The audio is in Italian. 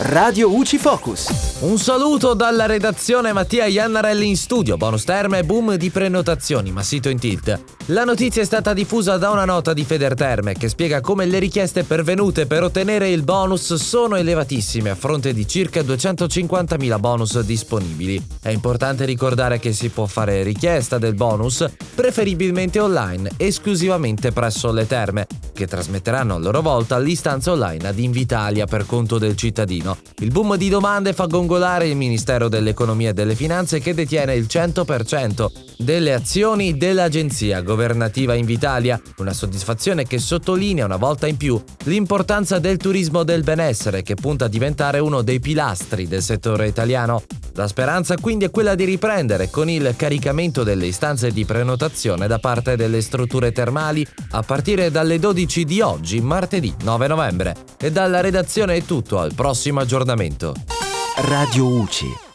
Radio UCI Focus. Un saluto dalla redazione Mattia Iannarelli in studio, bonus terme e boom di prenotazioni, ma sito in tilt. La notizia è stata diffusa da una nota di Federterme che spiega come le richieste pervenute per ottenere il bonus sono elevatissime a fronte di circa 250.000 bonus disponibili. È importante ricordare che si può fare richiesta del bonus preferibilmente online, esclusivamente presso le terme, che trasmetteranno a loro volta l'istanza online ad Invitalia per conto del cittadino. Il boom di domande fa gongolare il Ministero dell'Economia e delle Finanze che detiene il 100% delle azioni dell'agenzia governativa Invitalia, una soddisfazione che sottolinea una volta in più l'importanza del turismo del benessere che punta a diventare uno dei pilastri del settore italiano. La speranza quindi è quella di riprendere con il caricamento delle istanze di prenotazione da parte delle strutture termali a partire dalle 12 di oggi, martedì 9 novembre. E dalla redazione è tutto, al prossimo aggiornamento. Radio UCI.